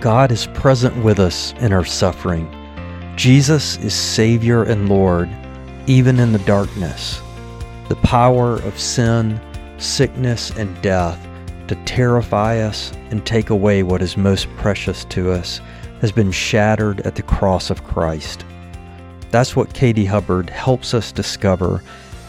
God is present with us in our suffering. Jesus is Savior and Lord, even in the darkness. The power of sin, sickness, and death to terrify us and take away what is most precious to us has been shattered at the cross of Christ. That's what Katie Hubbard helps us discover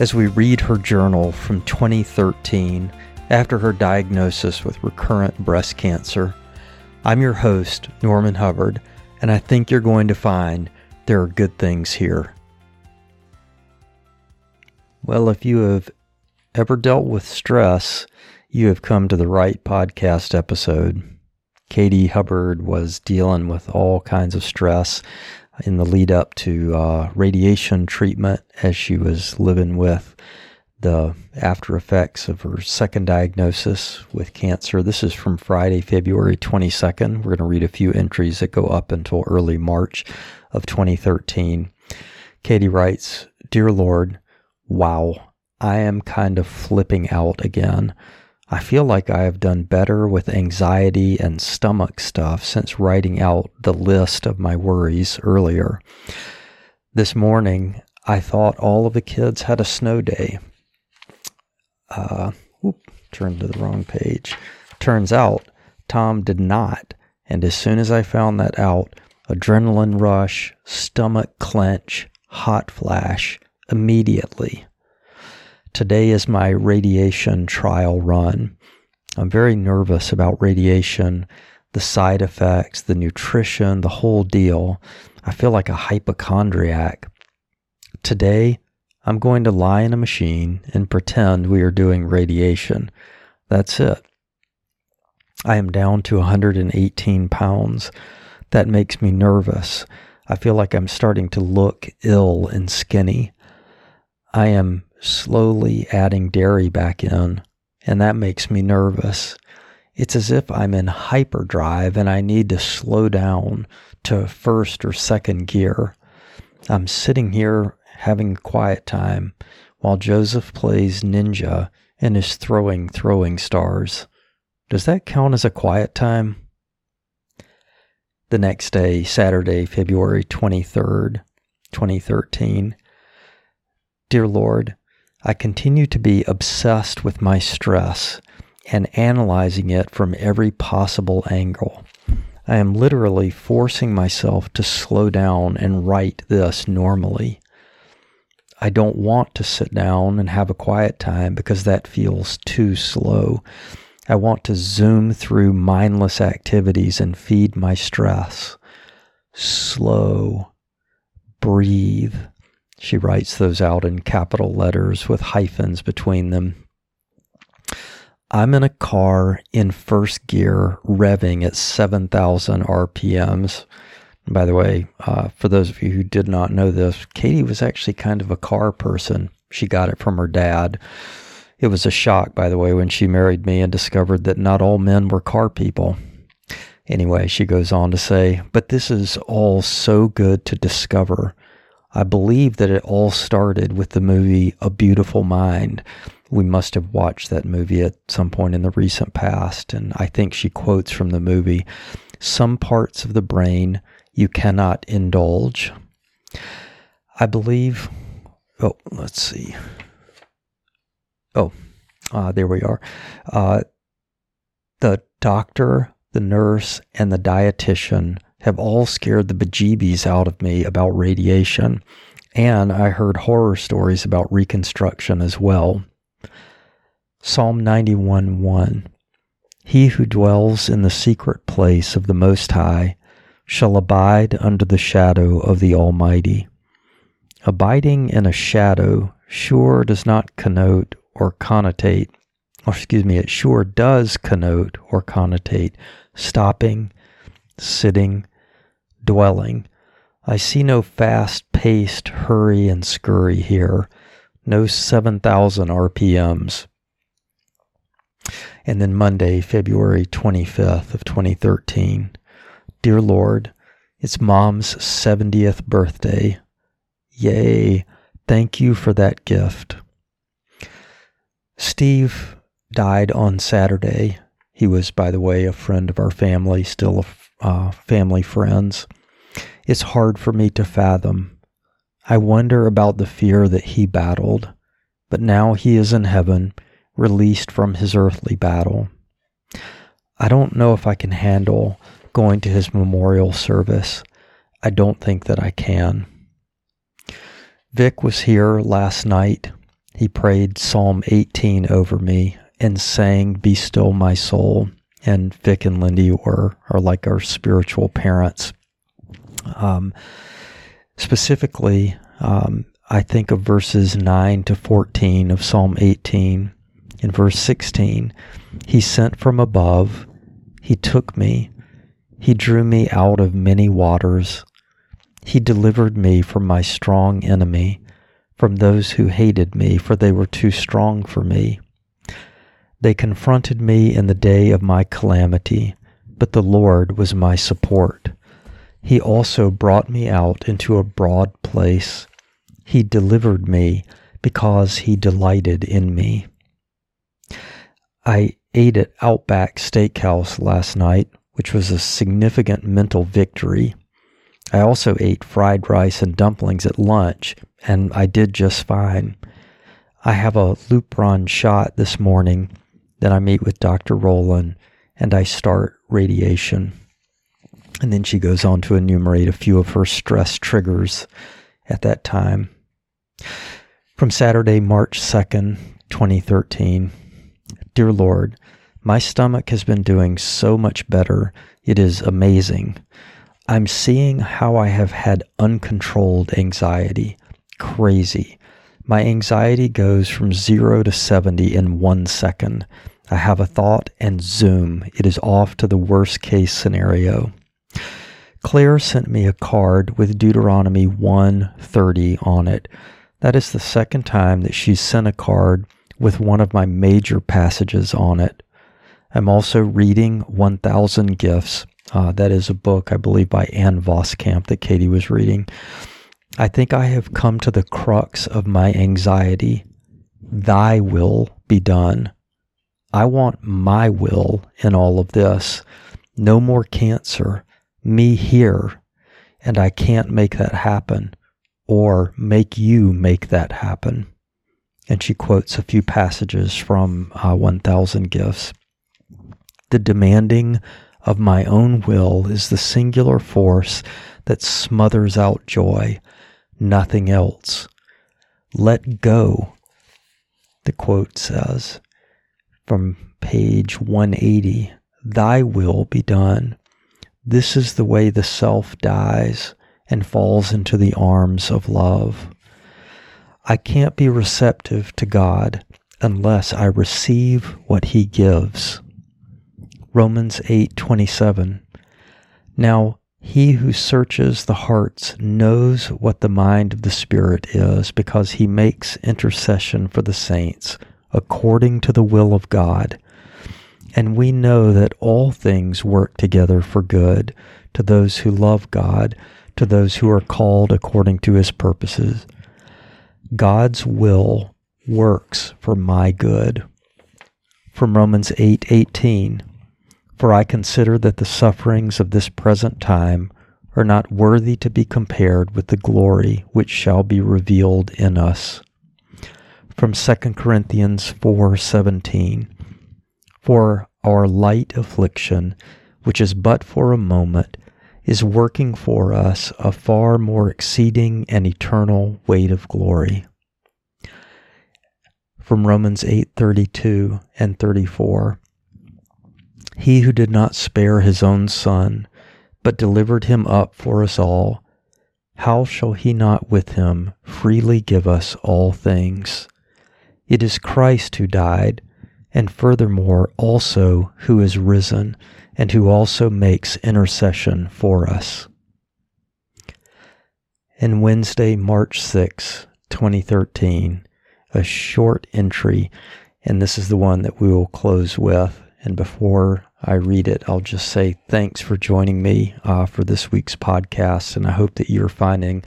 as we read her journal from 2013 after her diagnosis with recurrent breast cancer. I'm your host, Norman Hubbard, and I think you're going to find there are good things here. Well, if you have ever dealt with stress, you have come to the right podcast episode. Katie Hubbard was dealing with all kinds of stress in the lead up to uh, radiation treatment as she was living with the after effects of her second diagnosis with cancer. This is from Friday, February 22nd. We're going to read a few entries that go up until early March of 2013. Katie writes Dear Lord, wow, I am kind of flipping out again. I feel like I have done better with anxiety and stomach stuff since writing out the list of my worries earlier. This morning, I thought all of the kids had a snow day uh, whoop, turned to the wrong page. Turns out Tom did not. And as soon as I found that out, adrenaline rush, stomach clench, hot flash, immediately. Today is my radiation trial run. I'm very nervous about radiation, the side effects, the nutrition, the whole deal. I feel like a hypochondriac. Today, I'm going to lie in a machine and pretend we are doing radiation. That's it. I am down to 118 pounds. That makes me nervous. I feel like I'm starting to look ill and skinny. I am slowly adding dairy back in, and that makes me nervous. It's as if I'm in hyperdrive and I need to slow down to first or second gear. I'm sitting here having quiet time while Joseph plays ninja and is throwing throwing stars. Does that count as a quiet time? The next day, Saturday, February 23rd, 2013. Dear Lord, I continue to be obsessed with my stress and analyzing it from every possible angle. I am literally forcing myself to slow down and write this normally. I don't want to sit down and have a quiet time because that feels too slow. I want to zoom through mindless activities and feed my stress. Slow. Breathe. She writes those out in capital letters with hyphens between them. I'm in a car in first gear, revving at 7,000 RPMs. By the way, uh, for those of you who did not know this, Katie was actually kind of a car person. She got it from her dad. It was a shock, by the way, when she married me and discovered that not all men were car people. Anyway, she goes on to say, but this is all so good to discover. I believe that it all started with the movie A Beautiful Mind. We must have watched that movie at some point in the recent past, and I think she quotes from the movie Some parts of the brain you cannot indulge. I believe, oh, let's see. Oh, uh, there we are. Uh, the doctor, the nurse, and the dietitian have all scared the bejeebies out of me about radiation. And I heard horror stories about reconstruction as well. Psalm 91 1. He who dwells in the secret place of the Most High shall abide under the shadow of the Almighty. Abiding in a shadow sure does not connote or connotate, or excuse me, it sure does connote or connotate stopping, sitting, dwelling. I see no fast paced hurry and scurry here, no 7,000 RPMs. And then Monday, February 25th of 2013. Dear Lord, it's mom's 70th birthday. Yay, Thank you for that gift. Steve died on Saturday. He was, by the way, a friend of our family, still a uh, family friends. It's hard for me to fathom. I wonder about the fear that he battled, but now he is in heaven, released from his earthly battle. I don't know if I can handle going to his memorial service. I don't think that I can. Vic was here last night. He prayed Psalm 18 over me and sang, Be Still My Soul. And Vic and Lindy were, are like our spiritual parents. Um, specifically, um, I think of verses 9 to 14 of Psalm 18. In verse 16, He sent from above, He took me, He drew me out of many waters. He delivered me from my strong enemy, from those who hated me, for they were too strong for me. They confronted me in the day of my calamity, but the Lord was my support. He also brought me out into a broad place. He delivered me because he delighted in me. I ate at Outback Steakhouse last night, which was a significant mental victory. I also ate fried rice and dumplings at lunch, and I did just fine. I have a Lupron shot this morning. Then I meet with Dr. Roland and I start radiation. And then she goes on to enumerate a few of her stress triggers at that time. From Saturday, March 2nd, 2013. Dear Lord, my stomach has been doing so much better. It is amazing. I'm seeing how I have had uncontrolled anxiety. Crazy. My anxiety goes from zero to 70 in one second. I have a thought and zoom, it is off to the worst case scenario. Claire sent me a card with Deuteronomy 130 on it. That is the second time that she's sent a card with one of my major passages on it. I'm also reading 1000 Gifts uh, that is a book, I believe, by Ann Voskamp that Katie was reading. I think I have come to the crux of my anxiety. Thy will be done. I want my will in all of this. No more cancer. Me here. And I can't make that happen or make you make that happen. And she quotes a few passages from uh, 1000 Gifts. The demanding of my own will is the singular force that smothers out joy, nothing else. Let go, the quote says from page 180 Thy will be done. This is the way the self dies and falls into the arms of love. I can't be receptive to God unless I receive what he gives. Romans 8:27. Now, he who searches the hearts knows what the mind of the Spirit is because he makes intercession for the saints according to the will of God. And we know that all things work together for good to those who love God, to those who are called according to his purposes. God's will works for my good. From Romans 8:18 8, for I consider that the sufferings of this present time are not worthy to be compared with the glory which shall be revealed in us. From 2 Corinthians 4:17 For our light affliction, which is but for a moment, is working for us a far more exceeding and eternal weight of glory. From Romans 8:32 and 34 he who did not spare his own son, but delivered him up for us all, how shall he not with him freely give us all things? It is Christ who died, and furthermore also who is risen, and who also makes intercession for us. And Wednesday, March 6, 2013, a short entry, and this is the one that we will close with. And before I read it, I'll just say thanks for joining me uh, for this week's podcast. And I hope that you're finding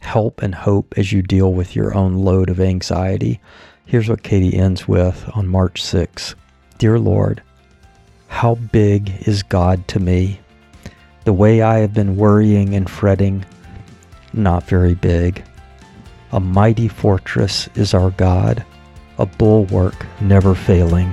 help and hope as you deal with your own load of anxiety. Here's what Katie ends with on March 6. Dear Lord, how big is God to me? The way I have been worrying and fretting, not very big. A mighty fortress is our God, a bulwark never failing.